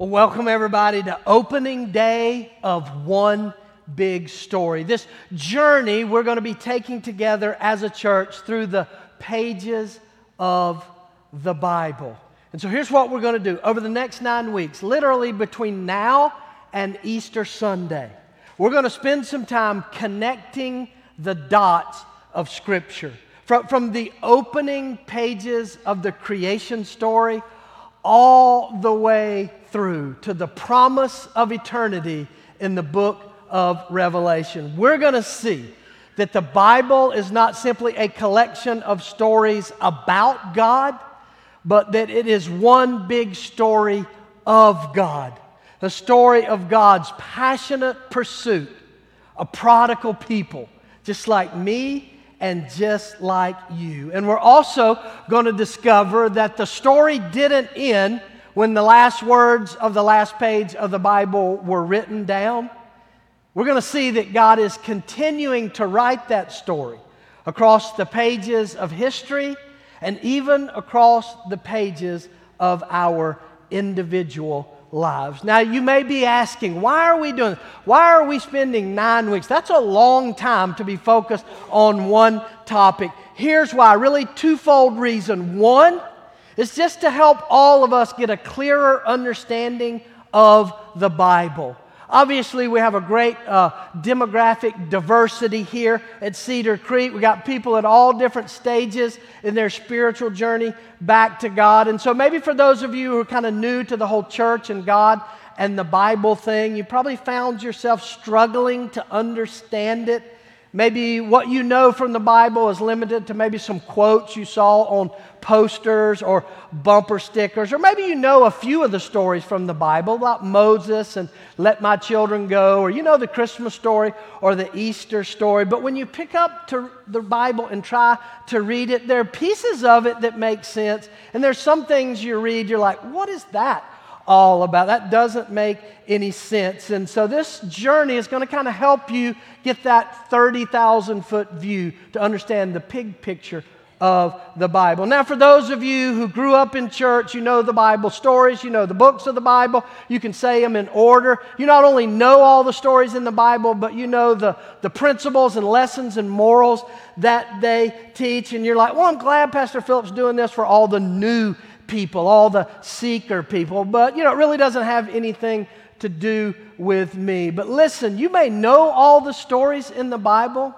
Well, welcome everybody to opening day of One Big Story. This journey we're going to be taking together as a church through the pages of the Bible. And so here's what we're going to do over the next nine weeks, literally between now and Easter Sunday. We're going to spend some time connecting the dots of Scripture. From, from the opening pages of the creation story all the way through to the promise of eternity in the book of Revelation. We're going to see that the Bible is not simply a collection of stories about God, but that it is one big story of God. The story of God's passionate pursuit of prodigal people, just like me and just like you. And we're also going to discover that the story didn't end when the last words of the last page of the Bible were written down, we're going to see that God is continuing to write that story across the pages of history and even across the pages of our individual lives. Now, you may be asking, why are we doing this? Why are we spending nine weeks? That's a long time to be focused on one topic. Here's why really, twofold reason. One, it's just to help all of us get a clearer understanding of the Bible. Obviously, we have a great uh, demographic diversity here at Cedar Creek. We got people at all different stages in their spiritual journey back to God. And so, maybe for those of you who are kind of new to the whole church and God and the Bible thing, you probably found yourself struggling to understand it Maybe what you know from the Bible is limited to maybe some quotes you saw on posters or bumper stickers, or maybe you know a few of the stories from the Bible about Moses and let my children go, or you know the Christmas story or the Easter story. But when you pick up to the Bible and try to read it, there are pieces of it that make sense, and there's some things you read, you're like, what is that? All about. That doesn't make any sense. And so this journey is going to kind of help you get that 30,000 foot view to understand the big picture of the Bible. Now, for those of you who grew up in church, you know the Bible stories, you know the books of the Bible, you can say them in order. You not only know all the stories in the Bible, but you know the, the principles and lessons and morals that they teach. And you're like, well, I'm glad Pastor Phillips doing this for all the new people, all the seeker people, but you know, it really doesn't have anything to do with me. But listen, you may know all the stories in the Bible,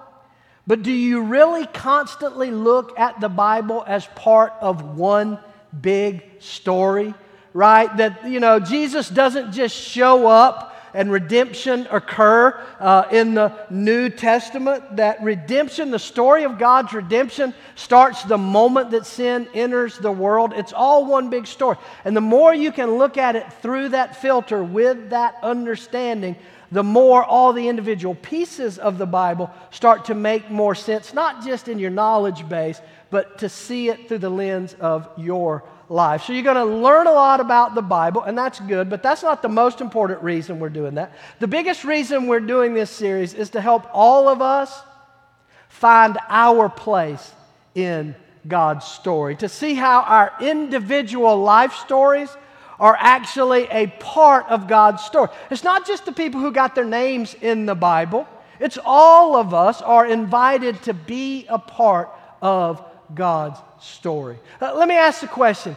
but do you really constantly look at the Bible as part of one big story? Right? That, you know, Jesus doesn't just show up and redemption occur uh, in the New Testament. That redemption, the story of God's redemption, starts the moment that sin enters the world. It's all one big story. And the more you can look at it through that filter with that understanding, the more all the individual pieces of the Bible start to make more sense, not just in your knowledge base, but to see it through the lens of your life. So you're going to learn a lot about the Bible, and that's good, but that's not the most important reason we're doing that. The biggest reason we're doing this series is to help all of us find our place in God's story, to see how our individual life stories are actually a part of God's story. It's not just the people who got their names in the Bible, it's all of us are invited to be a part of God's story. Uh, let me ask the question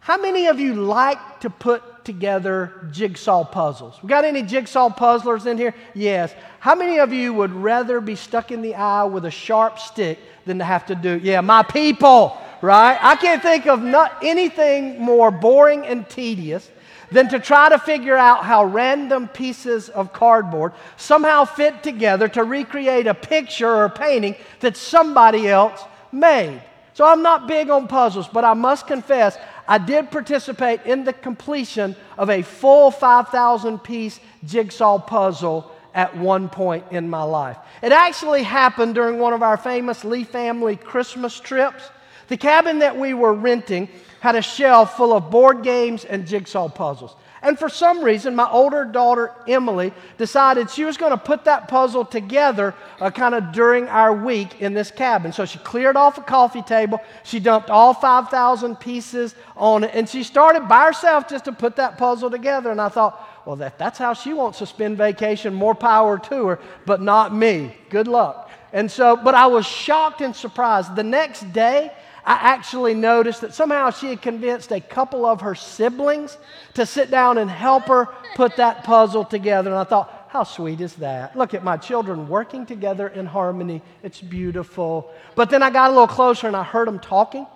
How many of you like to put together jigsaw puzzles? We got any jigsaw puzzlers in here? Yes. How many of you would rather be stuck in the eye with a sharp stick than to have to do, yeah, my people, right? I can't think of not anything more boring and tedious than to try to figure out how random pieces of cardboard somehow fit together to recreate a picture or a painting that somebody else made. So I'm not big on puzzles, but I must confess, I did participate in the completion of a full 5,000 piece jigsaw puzzle at one point in my life. It actually happened during one of our famous Lee family Christmas trips. The cabin that we were renting had a shelf full of board games and jigsaw puzzles. And for some reason, my older daughter, Emily, decided she was going to put that puzzle together uh, kind of during our week in this cabin. So she cleared off a coffee table. She dumped all 5,000 pieces on it. And she started by herself just to put that puzzle together. And I thought, well, that, that's how she wants to spend vacation. More power to her, but not me. Good luck. And so, but I was shocked and surprised. The next day, I actually noticed that somehow she had convinced a couple of her siblings to sit down and help her put that puzzle together. And I thought, how sweet is that? Look at my children working together in harmony. It's beautiful. But then I got a little closer and I heard them talking,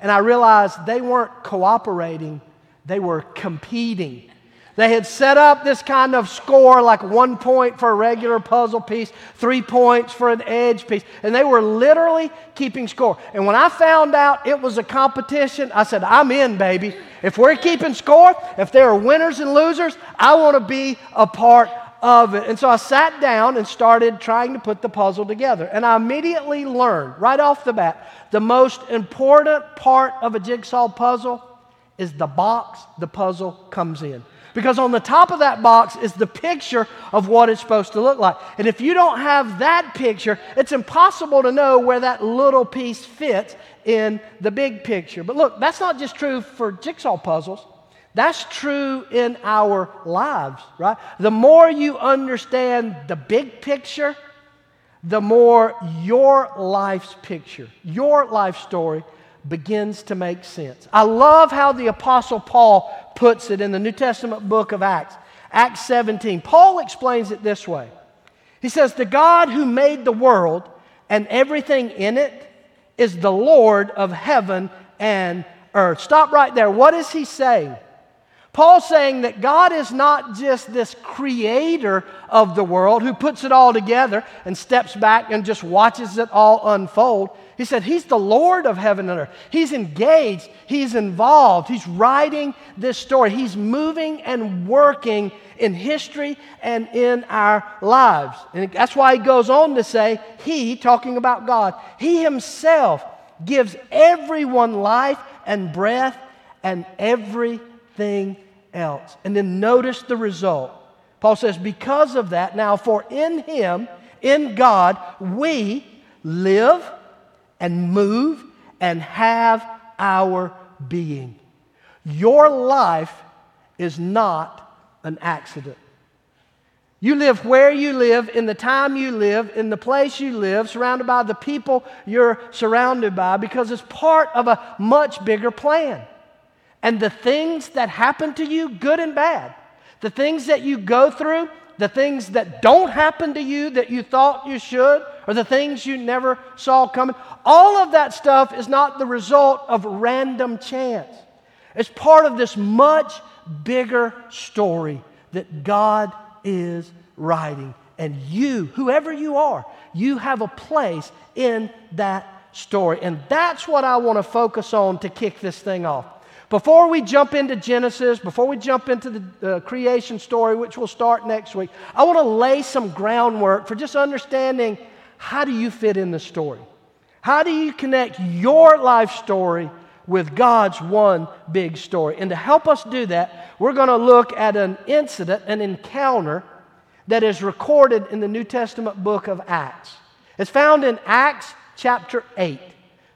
and I realized they weren't cooperating, they were competing. They had set up this kind of score, like one point for a regular puzzle piece, three points for an edge piece, and they were literally keeping score. And when I found out it was a competition, I said, I'm in, baby. If we're keeping score, if there are winners and losers, I want to be a part of it. And so I sat down and started trying to put the puzzle together. And I immediately learned right off the bat the most important part of a jigsaw puzzle is the box the puzzle comes in. Because on the top of that box is the picture of what it's supposed to look like. And if you don't have that picture, it's impossible to know where that little piece fits in the big picture. But look, that's not just true for jigsaw puzzles. That's true in our lives, right? The more you understand the big picture, the more your life's picture, your life story begins to make sense. I love how the Apostle Paul puts it in the New Testament book of Acts, Acts 17. Paul explains it this way He says, The God who made the world and everything in it is the Lord of heaven and earth. Stop right there. What is he saying? Paul's saying that God is not just this creator of the world who puts it all together and steps back and just watches it all unfold. He said He's the Lord of heaven and earth. He's engaged, He's involved, He's writing this story, He's moving and working in history and in our lives. And that's why He goes on to say, He, talking about God, He Himself gives everyone life and breath and every anything else. And then notice the result. Paul says, Because of that, now for in Him, in God, we live and move and have our being. Your life is not an accident. You live where you live, in the time you live, in the place you live, surrounded by the people you're surrounded by, because it's part of a much bigger plan. And the things that happen to you, good and bad, the things that you go through, the things that don't happen to you that you thought you should, or the things you never saw coming, all of that stuff is not the result of random chance. It's part of this much bigger story that God is writing. And you, whoever you are, you have a place in that story. And that's what I want to focus on to kick this thing off. Before we jump into Genesis, before we jump into the uh, creation story, which we'll start next week, I want to lay some groundwork for just understanding how do you fit in the story? How do you connect your life story with God's one big story? And to help us do that, we're going to look at an incident, an encounter that is recorded in the New Testament book of Acts. It's found in Acts chapter 8.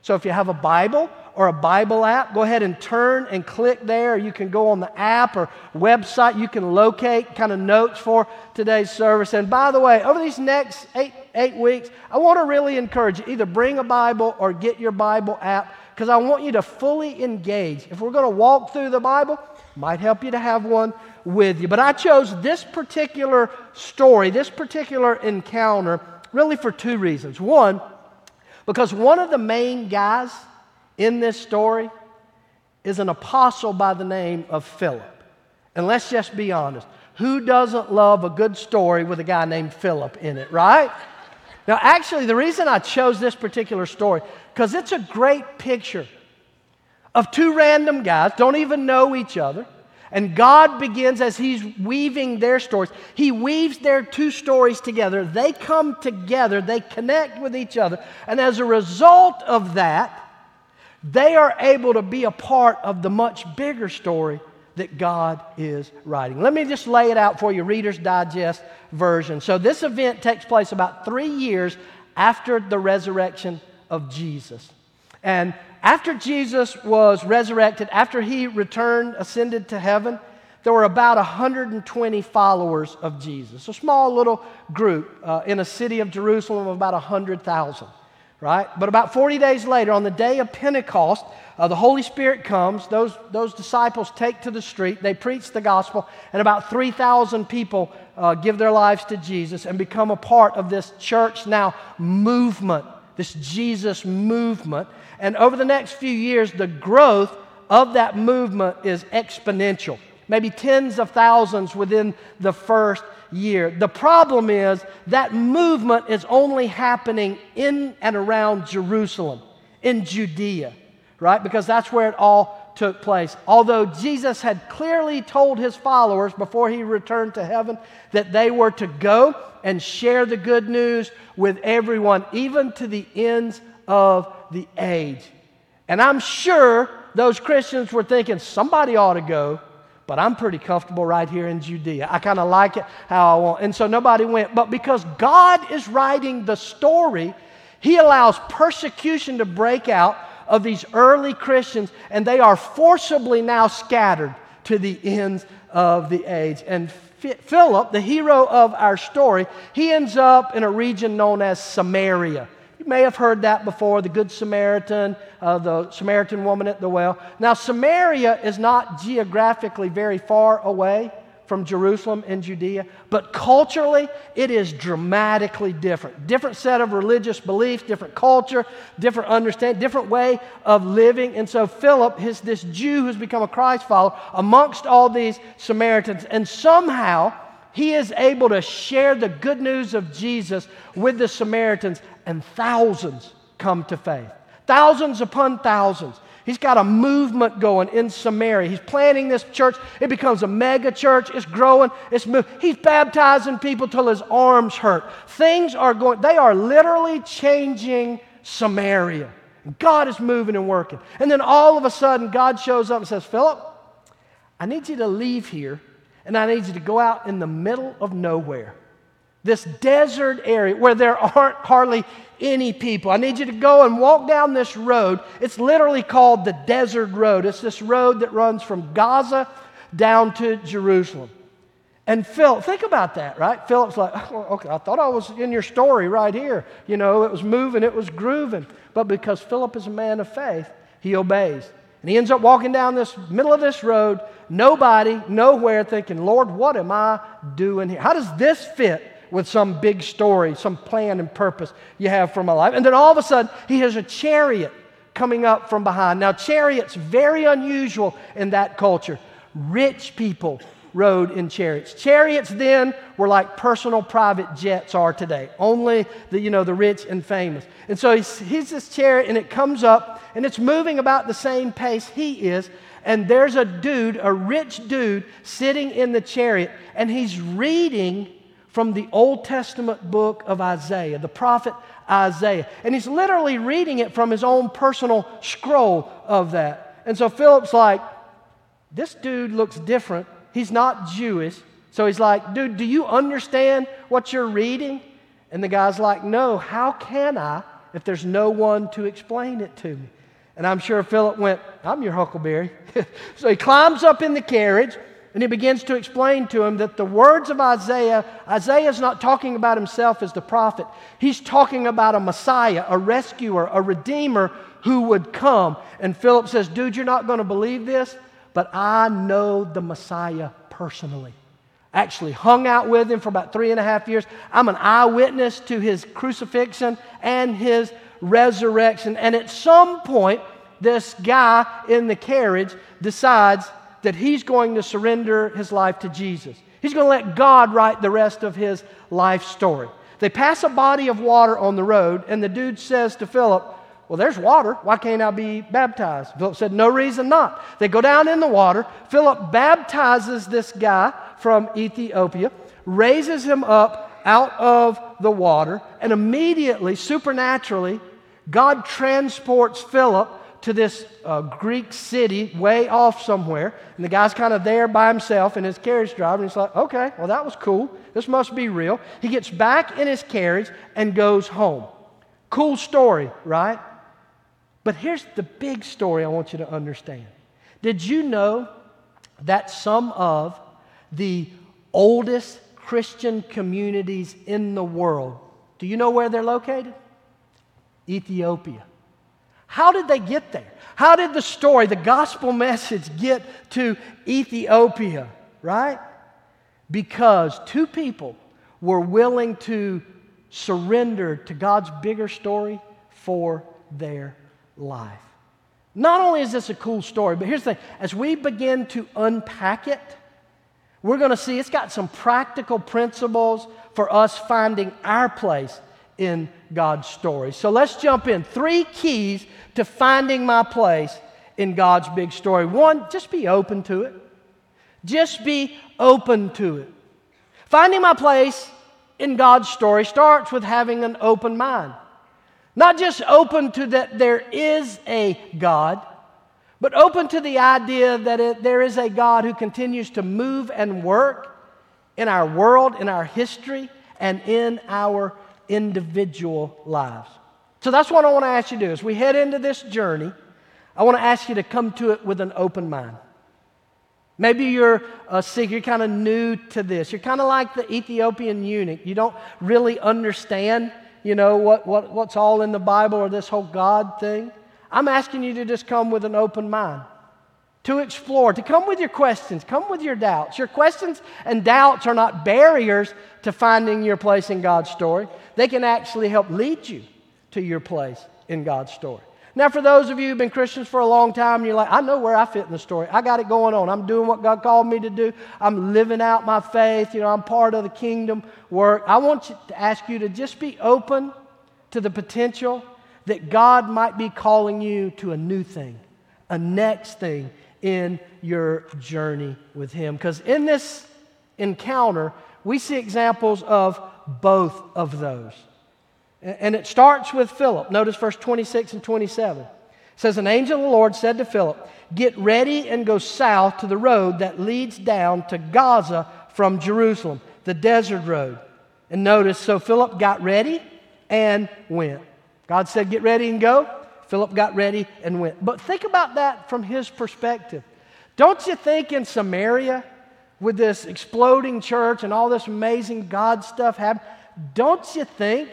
So if you have a Bible or a Bible app, go ahead and turn and click there. You can go on the app or website. You can locate kind of notes for today's service. And by the way, over these next eight, eight weeks, I want to really encourage you either bring a Bible or get your Bible app because I want you to fully engage. If we're going to walk through the Bible, might help you to have one with you. But I chose this particular story, this particular encounter, really for two reasons. One, because one of the main guys in this story is an apostle by the name of Philip. And let's just be honest who doesn't love a good story with a guy named Philip in it, right? Now, actually, the reason I chose this particular story, because it's a great picture of two random guys, don't even know each other. And God begins, as He's weaving their stories, He weaves their two stories together. They come together, they connect with each other. And as a result of that, they are able to be a part of the much bigger story that God is writing. Let me just lay it out for you, Reader's Digest version. So, this event takes place about three years after the resurrection of Jesus. And after Jesus was resurrected, after he returned, ascended to heaven, there were about 120 followers of Jesus, a small little group uh, in a city of Jerusalem of about 100,000 right? But about 40 days later, on the day of Pentecost, uh, the Holy Spirit comes. Those, those disciples take to the street, they preach the gospel, and about 3,000 people uh, give their lives to Jesus and become a part of this church now movement, this Jesus movement. And over the next few years, the growth of that movement is exponential, maybe tens of thousands within the first year. The problem is that movement is only happening in and around Jerusalem, in Judea, right? Because that's where it all took place. Although Jesus had clearly told his followers before he returned to heaven that they were to go and share the good news with everyone, even to the ends of the age. And I'm sure those Christians were thinking, somebody ought to go but I'm pretty comfortable right here in Judea. I kind of like it how I want. And so nobody went. But because God is writing the story, He allows persecution to break out of these early Christians, and they are forcibly now scattered to the ends of the age. And Philip, the hero of our story, he ends up in a region known as Samaria. You may have heard that before the Good Samaritan, uh, the Samaritan woman at the well. Now, Samaria is not geographically very far away from Jerusalem and Judea, but culturally it is dramatically different. Different set of religious beliefs, different culture, different understanding, different way of living. And so Philip is this Jew who's become a Christ follower amongst all these Samaritans, and somehow he is able to share the good news of Jesus with the Samaritans, and thousands come to faith. Thousands upon thousands. He's got a movement going in Samaria. He's planting this church. It becomes a mega church. It's growing. It's moving. He's baptizing people till his arms hurt. Things are going, they are literally changing Samaria. God is moving and working. And then all of a sudden, God shows up and says, Philip, I need you to leave here and I need you to go out in the middle of nowhere, this desert area where there aren't hardly any people. I need you to go and walk down this road. It's literally called the Desert Road. It's this road that runs from Gaza down to Jerusalem. And Philip, think about that, right? Philip's like, oh, okay, I thought I was in your story right here. You know, it was moving, it was grooving. But because Philip is a man of faith, he obeys. And he ends up walking down this middle of this road, nobody, nowhere, thinking, Lord, what am I doing here? How does this fit with some big story, some plan and purpose you have for my life? And then all of a sudden, he has a chariot coming up from behind. Now, chariots, very unusual in that culture. Rich people rode in chariots. Chariots then were like personal private jets are today, only the, you know, the rich and famous. And so he's, he's this chariot, and it comes up, and it's moving about the same pace he is. And there's a dude, a rich dude, sitting in the chariot, and he's reading from the Old Testament book of Isaiah, the prophet Isaiah. And he's literally reading it from his own personal scroll of that. And so Philip's like, this dude looks different He's not Jewish. So he's like, dude, do you understand what you're reading? And the guy's like, no, how can I if there's no one to explain it to me? And I'm sure Philip went, I'm your Huckleberry. so he climbs up in the carriage and he begins to explain to him that the words of Isaiah, Isaiah is not talking about himself as the prophet. He's talking about a Messiah, a rescuer, a redeemer who would come. And Philip says, Dude, you're not going to believe this? but I know the Messiah personally. Actually, hung out with him for about three and a half years. I'm an eyewitness to his crucifixion and his resurrection. And at some point, this guy in the carriage decides that he's going to surrender his life to Jesus. He's going to let God write the rest of his life story. They pass a body of water on the road, and the dude says to Philip, well, there's water. Why can't I be baptized? Philip said, No reason not. They go down in the water. Philip baptizes this guy from Ethiopia, raises him up out of the water, and immediately, supernaturally, God transports Philip to this uh, Greek city way off somewhere, and the guy's kind of there by himself in his carriage driver, and he's like, okay, well, that was cool. This must be real. He gets back in his carriage and goes home. Cool story, right? But here's the big story I want you to understand. Did you know that some of the oldest Christian communities in the world, do you know where they're located? Ethiopia. How did they get there? How did the story, the gospel message, get to Ethiopia, right? Because two people were willing to surrender to God's bigger story for their life. Not only is this a cool story, but here's the thing as we begin to unpack it, we're going to see it's got some practical principles for us finding our place in God's story. So let's jump in. Three keys to finding my place in God's big story. One, just be open to it. Just be open to it. Finding my place in God's story starts with having an open mind. Not just open to that there is a God, but open to the idea that it, there is a God who continues to move and work in our world, in our history, and in our individual lives. So that's what I want to ask you to do. As we head into this journey, I want to ask you to come to it with an open mind. Maybe you're uh, a seeker, you're kind of new to this. You're kind of like the Ethiopian eunuch. You don't really understand, you know, what, what, what's all in the Bible or this whole God thing. I'm asking you to just come with an open mind, to explore, to come with your questions, come with your doubts. Your questions and doubts are not barriers to finding your place in God's story, they can actually help lead you to your place in God's story. Now, for those of you who've been Christians for a long time, you're like, I know where I fit in the story. I got it going on. I'm doing what God called me to do. I'm living out my faith. You know, I'm part of the kingdom work. I want to ask you to just be open to the potential that God might be calling you to a new thing, a next thing in your journey with Him. Because in this encounter, we see examples of both of those. And it starts with Philip. Notice verse 26 and 27. It says, An angel of the Lord said to Philip, Get ready and go south to the road that leads down to Gaza from Jerusalem, the desert road. And notice, so Philip got ready and went. God said, Get ready and go. Philip got ready and went. But think about that from his perspective. Don't you think in Samaria, with this exploding church and all this amazing God stuff happening, don't you think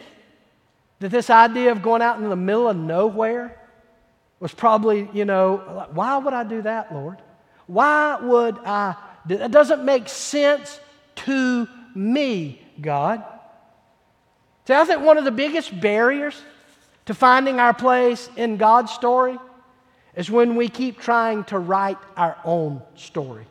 that this idea of going out in the middle of nowhere was probably, you know, why would I do that, Lord? Why would I do that? doesn't make sense to me, God. See, I think one of the biggest barriers to finding our place in God's story is when we keep trying to write our own story.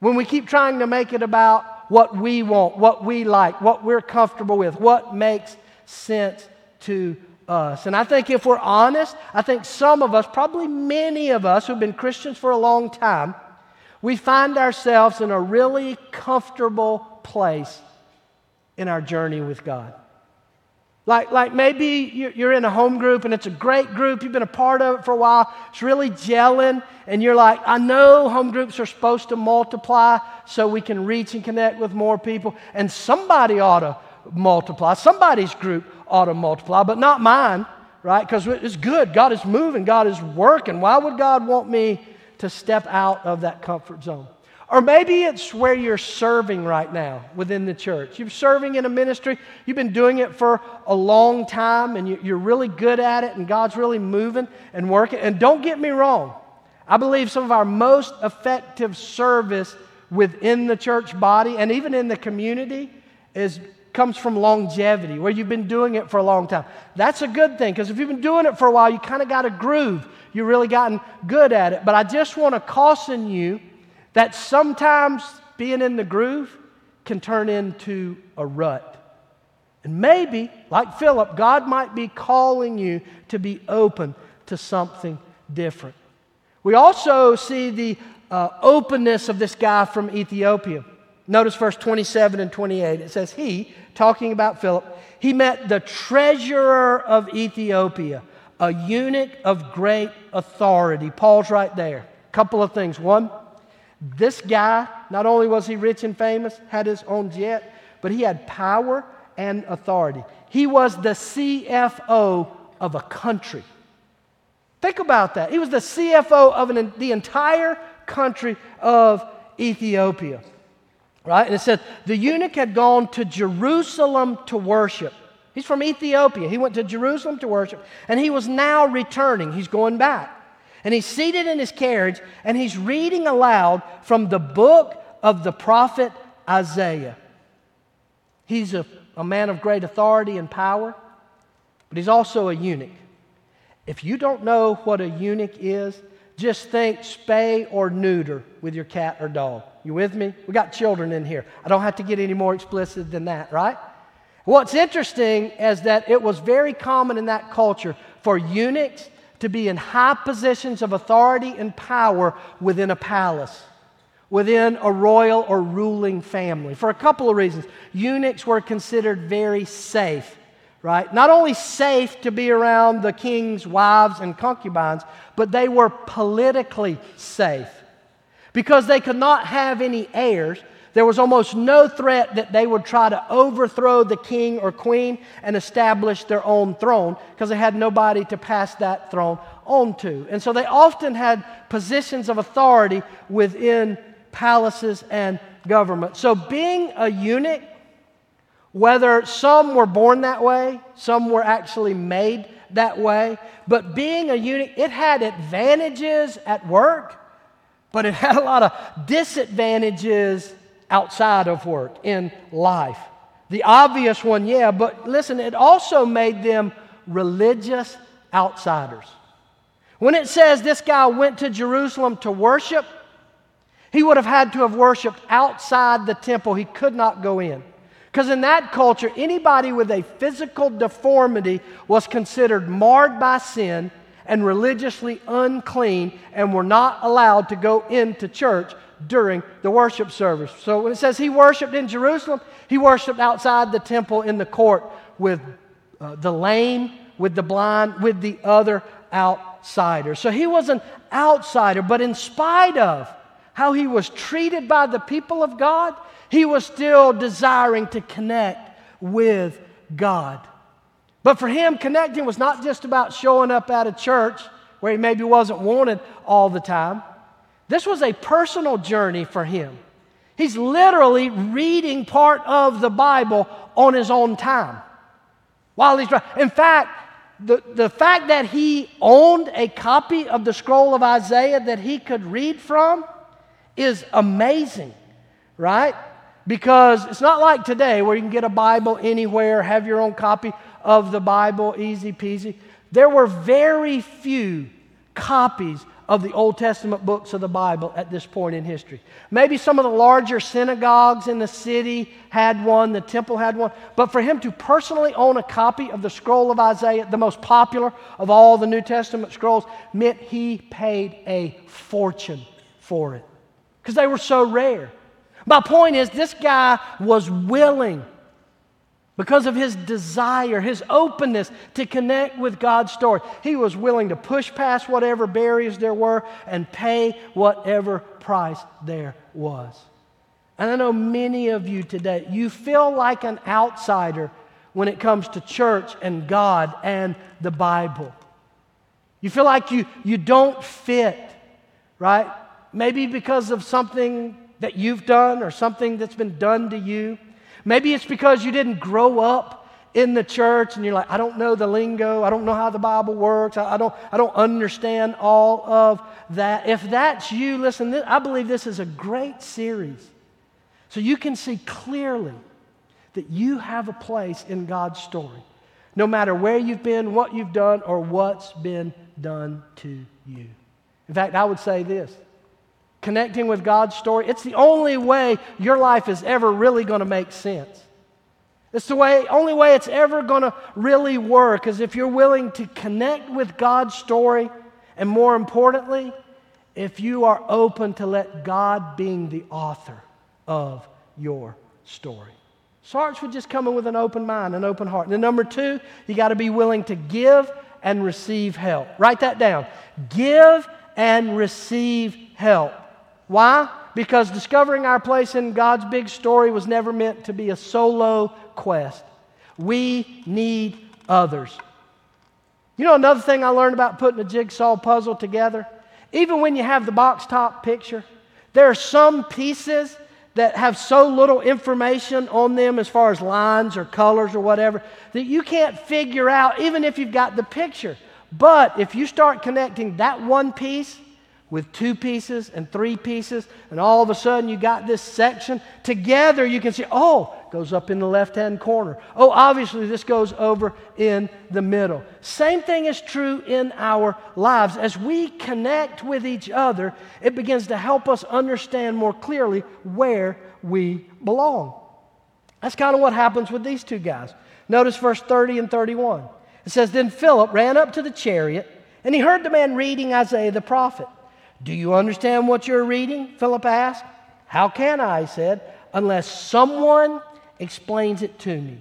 When we keep trying to make it about what we want, what we like, what we're comfortable with, what makes sense to us. And I think if we're honest, I think some of us, probably many of us who've been Christians for a long time, we find ourselves in a really comfortable place in our journey with God. Like, like maybe you're in a home group and it's a great group, you've been a part of it for a while, it's really gelling, and you're like, I know home groups are supposed to multiply so we can reach and connect with more people, and somebody ought to multiply. Somebody's group ought to multiply, but not mine, right? Because it's good. God is moving, God is working. Why would God want me to step out of that comfort zone? Or maybe it's where you're serving right now within the church. You're serving in a ministry, you've been doing it for a long time, and you're really good at it, and God's really moving and working. And don't get me wrong, I believe some of our most effective service within the church body and even in the community is comes from longevity, where you've been doing it for a long time. That's a good thing because if you've been doing it for a while, you kind of got a groove. You've really gotten good at it. But I just want to caution you that sometimes being in the groove can turn into a rut. And maybe, like Philip, God might be calling you to be open to something different. We also see the uh, openness of this guy from Ethiopia. Notice verse 27 and 28. It says, He, talking about Philip, he met the treasurer of Ethiopia, a eunuch of great authority. Paul's right there. Couple of things. One, this guy, not only was he rich and famous, had his own jet, but he had power and authority. He was the CFO of a country. Think about that. He was the CFO of an, the entire country of Ethiopia. Right? And it said the eunuch had gone to Jerusalem to worship. He's from Ethiopia. He went to Jerusalem to worship, and he was now returning. He's going back. And he's seated in his carriage, and he's reading aloud from the book of the prophet Isaiah. He's a, a man of great authority and power, but he's also a eunuch. If you don't know what a eunuch is, just think spay or neuter with your cat or dog. You with me? We got children in here. I don't have to get any more explicit than that, right? What's interesting is that it was very common in that culture for eunuchs to be in high positions of authority and power within a palace, within a royal or ruling family. For a couple of reasons. Eunuchs were considered very safe right? Not only safe to be around the king's wives and concubines, but they were politically safe. Because they could not have any heirs, there was almost no threat that they would try to overthrow the king or queen and establish their own throne because they had nobody to pass that throne on to. And so they often had positions of authority within palaces and government. So being a eunuch whether some were born that way, some were actually made that way, but being a eunuch, it had advantages at work, but it had a lot of disadvantages outside of work in life. The obvious one, yeah, but listen, it also made them religious outsiders. When it says this guy went to Jerusalem to worship, he would have had to have worshiped outside the temple. He could not go in. Because in that culture, anybody with a physical deformity was considered marred by sin and religiously unclean and were not allowed to go into church during the worship service. So when it says he worshiped in Jerusalem, he worshiped outside the temple in the court with uh, the lame, with the blind, with the other outsiders. So he was an outsider, but in spite of how he was treated by the people of God, he was still desiring to connect with God. But for him, connecting was not just about showing up at a church where he maybe wasn't wanted all the time. This was a personal journey for him. He's literally reading part of the Bible on his own time while he's In fact, the, the fact that he owned a copy of the scroll of Isaiah that he could read from is amazing, right? Because it's not like today where you can get a Bible anywhere, have your own copy of the Bible, easy peasy. There were very few copies of the Old Testament books of the Bible at this point in history. Maybe some of the larger synagogues in the city had one, the temple had one, but for him to personally own a copy of the scroll of Isaiah, the most popular of all the New Testament scrolls, meant he paid a fortune for it because they were so rare. My point is, this guy was willing because of his desire, his openness to connect with God's story. He was willing to push past whatever barriers there were and pay whatever price there was. And I know many of you today, you feel like an outsider when it comes to church and God and the Bible. You feel like you, you don't fit, right? Maybe because of something that you've done or something that's been done to you. Maybe it's because you didn't grow up in the church and you're like, I don't know the lingo, I don't know how the Bible works, I, don't, I don't understand all of that. If that's you, listen, I believe this is a great series. So you can see clearly that you have a place in God's story, no matter where you've been, what you've done, or what's been done to you. In fact, I would say this connecting with God's story, it's the only way your life is ever really going to make sense. It's the way, only way it's ever going to really work is if you're willing to connect with God's story, and more importantly, if you are open to let God being the author of your story. Starts with just coming with an open mind, an open heart. And then number two, you got to be willing to give and receive help. Write that down. Give and receive help. Why? Because discovering our place in God's big story was never meant to be a solo quest. We need others. You know, another thing I learned about putting a jigsaw puzzle together? Even when you have the box top picture, there are some pieces that have so little information on them as far as lines or colors or whatever that you can't figure out even if you've got the picture. But if you start connecting that one piece with two pieces and three pieces, and all of a sudden you got this section together, you can see, oh, goes up in the left hand corner. Oh, obviously, this goes over in the middle. Same thing is true in our lives. As we connect with each other, it begins to help us understand more clearly where we belong. That's kind of what happens with these two guys. Notice verse 30 and 31. It says, Then Philip ran up to the chariot, and he heard the man reading Isaiah the prophet. Do you understand what you're reading? Philip asked. How can I? He said, unless someone explains it to me.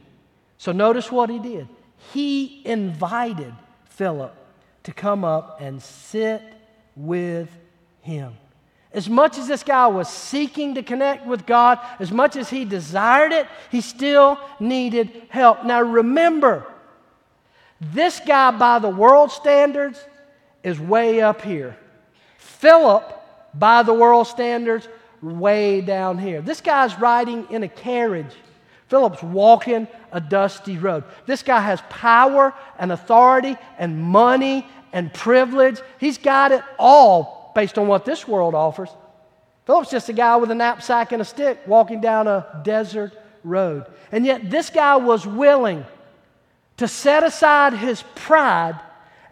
So notice what he did. He invited Philip to come up and sit with him. As much as this guy was seeking to connect with God, as much as he desired it, he still needed help. Now remember, this guy, by the world standards, is way up here. Philip, by the world standards, way down here. This guy's riding in a carriage. Philip's walking a dusty road. This guy has power and authority and money and privilege. He's got it all based on what this world offers. Philip's just a guy with a knapsack and a stick walking down a desert road. And yet, this guy was willing to set aside his pride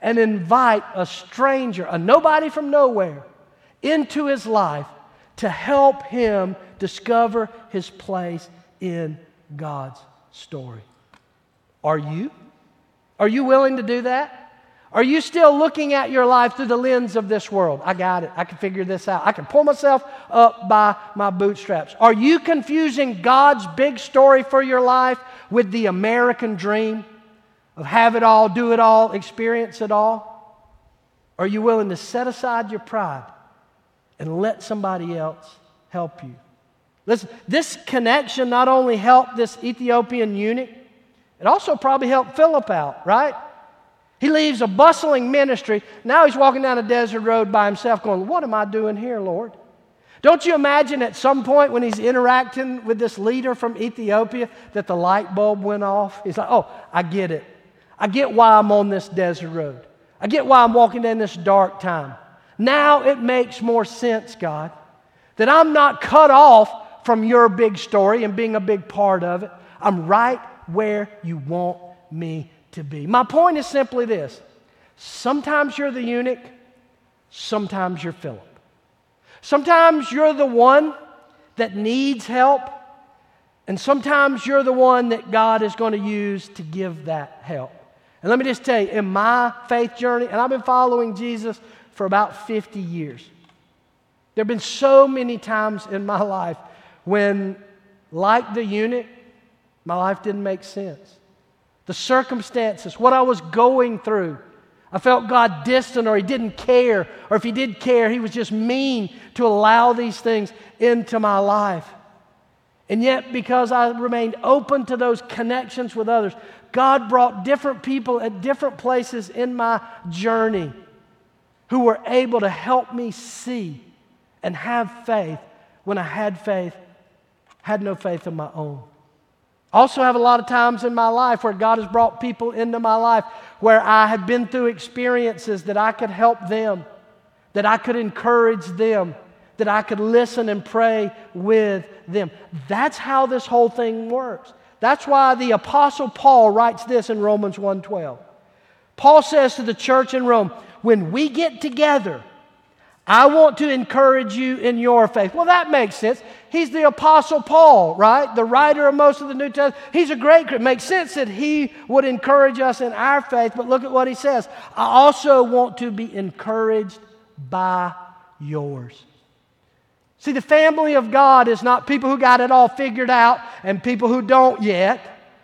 and invite a stranger, a nobody from nowhere, into his life to help him discover his place in God's story. Are you? Are you willing to do that? Are you still looking at your life through the lens of this world? I got it. I can figure this out. I can pull myself up by my bootstraps. Are you confusing God's big story for your life with the American dream? Of have it all, do it all, experience it all? Are you willing to set aside your pride and let somebody else help you? Listen, this connection not only helped this Ethiopian eunuch, it also probably helped Philip out, right? He leaves a bustling ministry. Now he's walking down a desert road by himself, going, What am I doing here, Lord? Don't you imagine at some point when he's interacting with this leader from Ethiopia that the light bulb went off? He's like, Oh, I get it. I get why I'm on this desert road. I get why I'm walking in this dark time. Now it makes more sense, God, that I'm not cut off from your big story and being a big part of it. I'm right where you want me to be. My point is simply this sometimes you're the eunuch, sometimes you're Philip. Sometimes you're the one that needs help, and sometimes you're the one that God is going to use to give that help. And let me just tell you, in my faith journey, and I've been following Jesus for about 50 years, there have been so many times in my life when, like the eunuch, my life didn't make sense. The circumstances, what I was going through, I felt God distant or He didn't care, or if He did care, He was just mean to allow these things into my life. And yet, because I remained open to those connections with others, God brought different people at different places in my journey who were able to help me see and have faith when I had faith, had no faith of my own. Also, have a lot of times in my life where God has brought people into my life where I have been through experiences that I could help them, that I could encourage them, that I could listen and pray with them. That's how this whole thing works. That's why the apostle Paul writes this in Romans 1:12. Paul says to the church in Rome, when we get together, I want to encourage you in your faith. Well, that makes sense. He's the Apostle Paul, right? The writer of most of the New Testament. He's a great It makes sense that he would encourage us in our faith, but look at what he says. I also want to be encouraged by yours. See, the family of God is not people who got it all figured out and people who don't yet.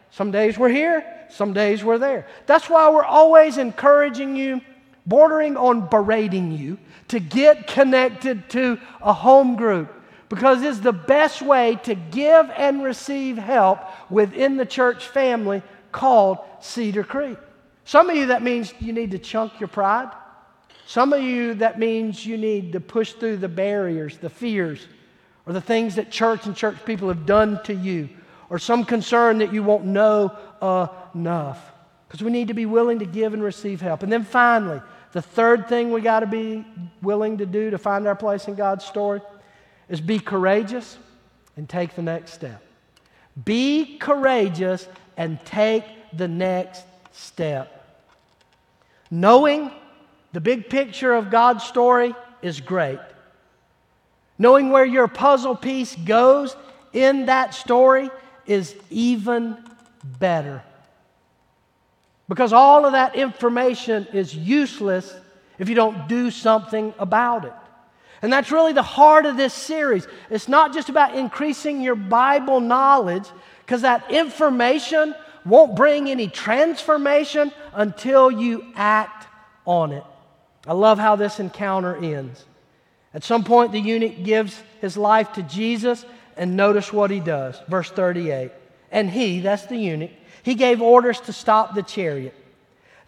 Some days we're here, Some days we're there. That's why we're always encouraging you, bordering on berating you, to get connected to a home group because it's the best way to give and receive help within the church family called Cedar Creek. Some of you, that means you need to chunk your pride. Some of you, that means you need to push through the barriers, the fears, or the things that church and church people have done to you, or some concern that you won't know enough. Because we need to be willing to give and receive help. And then finally, the third thing we got to be willing to do to find our place in God's story is be courageous and take the next step. Be courageous and take the next step. Knowing the big picture of God's story is great. Knowing where your puzzle piece goes in that story is even better. Because all of that information is useless if you don't do something about it. And that's really the heart of this series. It's not just about increasing your Bible knowledge, because that information won't bring any transformation until you act on it. I love how this encounter ends. At some point, the eunuch gives his life to Jesus, and notice what he does. Verse 38. And he, that's the eunuch, he gave orders to stop the chariot.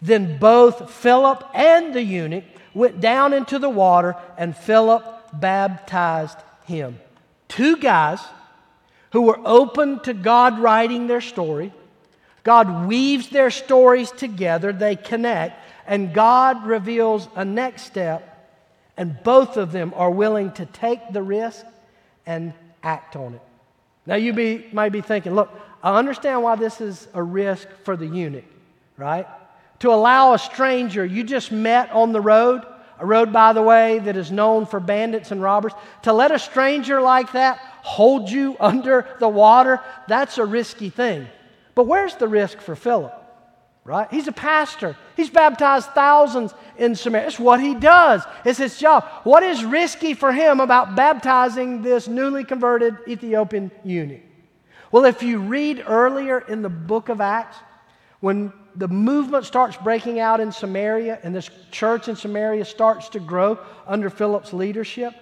Then both Philip and the eunuch went down into the water, and Philip baptized him. Two guys who were open to God writing their story. God weaves their stories together, they connect, and God reveals a next step, and both of them are willing to take the risk and act on it. Now, you be, might be thinking, look, I understand why this is a risk for the eunuch, right? To allow a stranger you just met on the road, a road, by the way, that is known for bandits and robbers, to let a stranger like that hold you under the water, that's a risky thing. But where's the risk for Philip? Right? He's a pastor. He's baptized thousands in Samaria. It's what he does. It's his job. What is risky for him about baptizing this newly converted Ethiopian eunuch? Well, if you read earlier in the book of Acts, when the movement starts breaking out in Samaria and this church in Samaria starts to grow under Philip's leadership,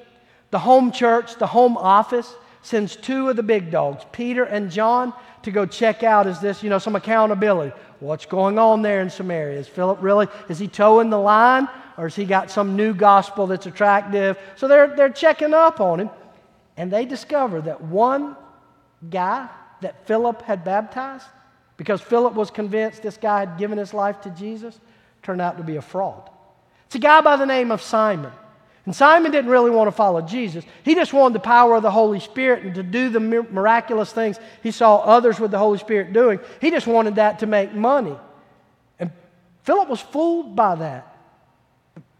the home church, the home office, sends two of the big dogs, Peter and John, to go check out is this, you know, some accountability. What's going on there in Samaria? Is Philip really, is he toeing the line or has he got some new gospel that's attractive? So they're, they're checking up on him. And they discover that one guy that Philip had baptized, because Philip was convinced this guy had given his life to Jesus, turned out to be a fraud. It's a guy by the name of Simon. And Simon didn't really want to follow Jesus. He just wanted the power of the Holy Spirit and to do the miraculous things he saw others with the Holy Spirit doing. He just wanted that to make money. And Philip was fooled by that.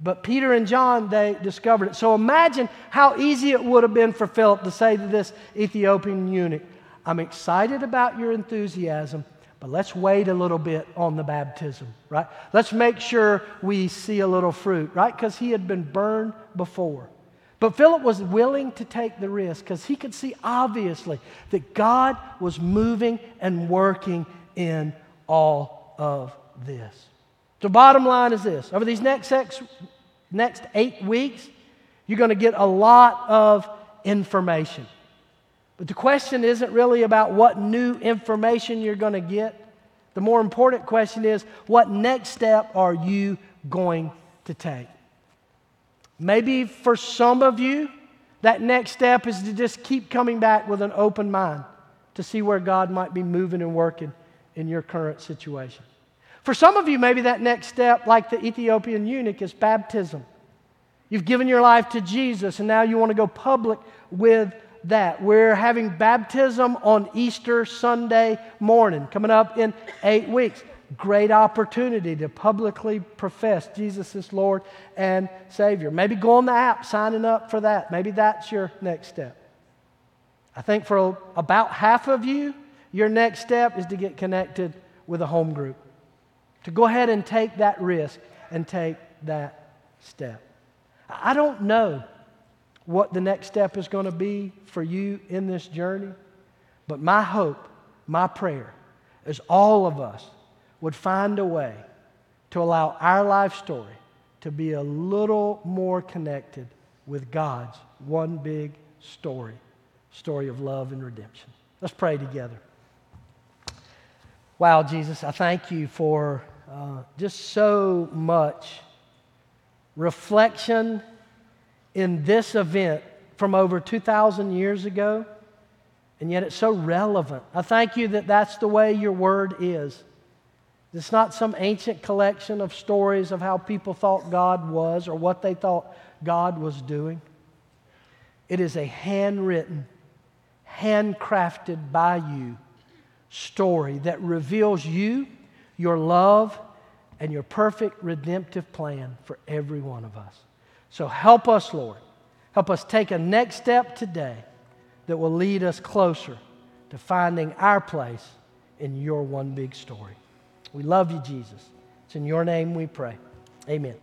But Peter and John, they discovered it. So imagine how easy it would have been for Philip to say to this Ethiopian eunuch, I'm excited about your enthusiasm, but let's wait a little bit on the baptism, right? Let's make sure we see a little fruit, right? Because he had been burned before. But Philip was willing to take the risk because he could see obviously that God was moving and working in all of this. So, bottom line is this over these next, six, next eight weeks, you're going to get a lot of information. But the question isn't really about what new information you're going to get. The more important question is what next step are you going to take? Maybe for some of you, that next step is to just keep coming back with an open mind to see where God might be moving and working in your current situation. For some of you, maybe that next step, like the Ethiopian eunuch, is baptism. You've given your life to Jesus, and now you want to go public with that. We're having baptism on Easter Sunday morning, coming up in eight weeks. Great opportunity to publicly profess Jesus is Lord and Savior. Maybe go on the app, signing up for that. Maybe that's your next step. I think for about half of you, your next step is to get connected with a home group. To go ahead and take that risk and take that step. I don't know what the next step is going to be for you in this journey. But my hope, my prayer, is all of us would find a way to allow our life story to be a little more connected with God's one big story story of love and redemption. Let's pray together. Wow, Jesus, I thank you for uh, just so much reflection in this event from over 2,000 years ago, and yet it's so relevant. I thank you that that's the way your word is. It's not some ancient collection of stories of how people thought God was or what they thought God was doing. It is a handwritten, handcrafted by you story that reveals you, your love, and your perfect redemptive plan for every one of us. So help us, Lord. Help us take a next step today that will lead us closer to finding our place in your one big story. We love you, Jesus. It's in your name we pray. Amen.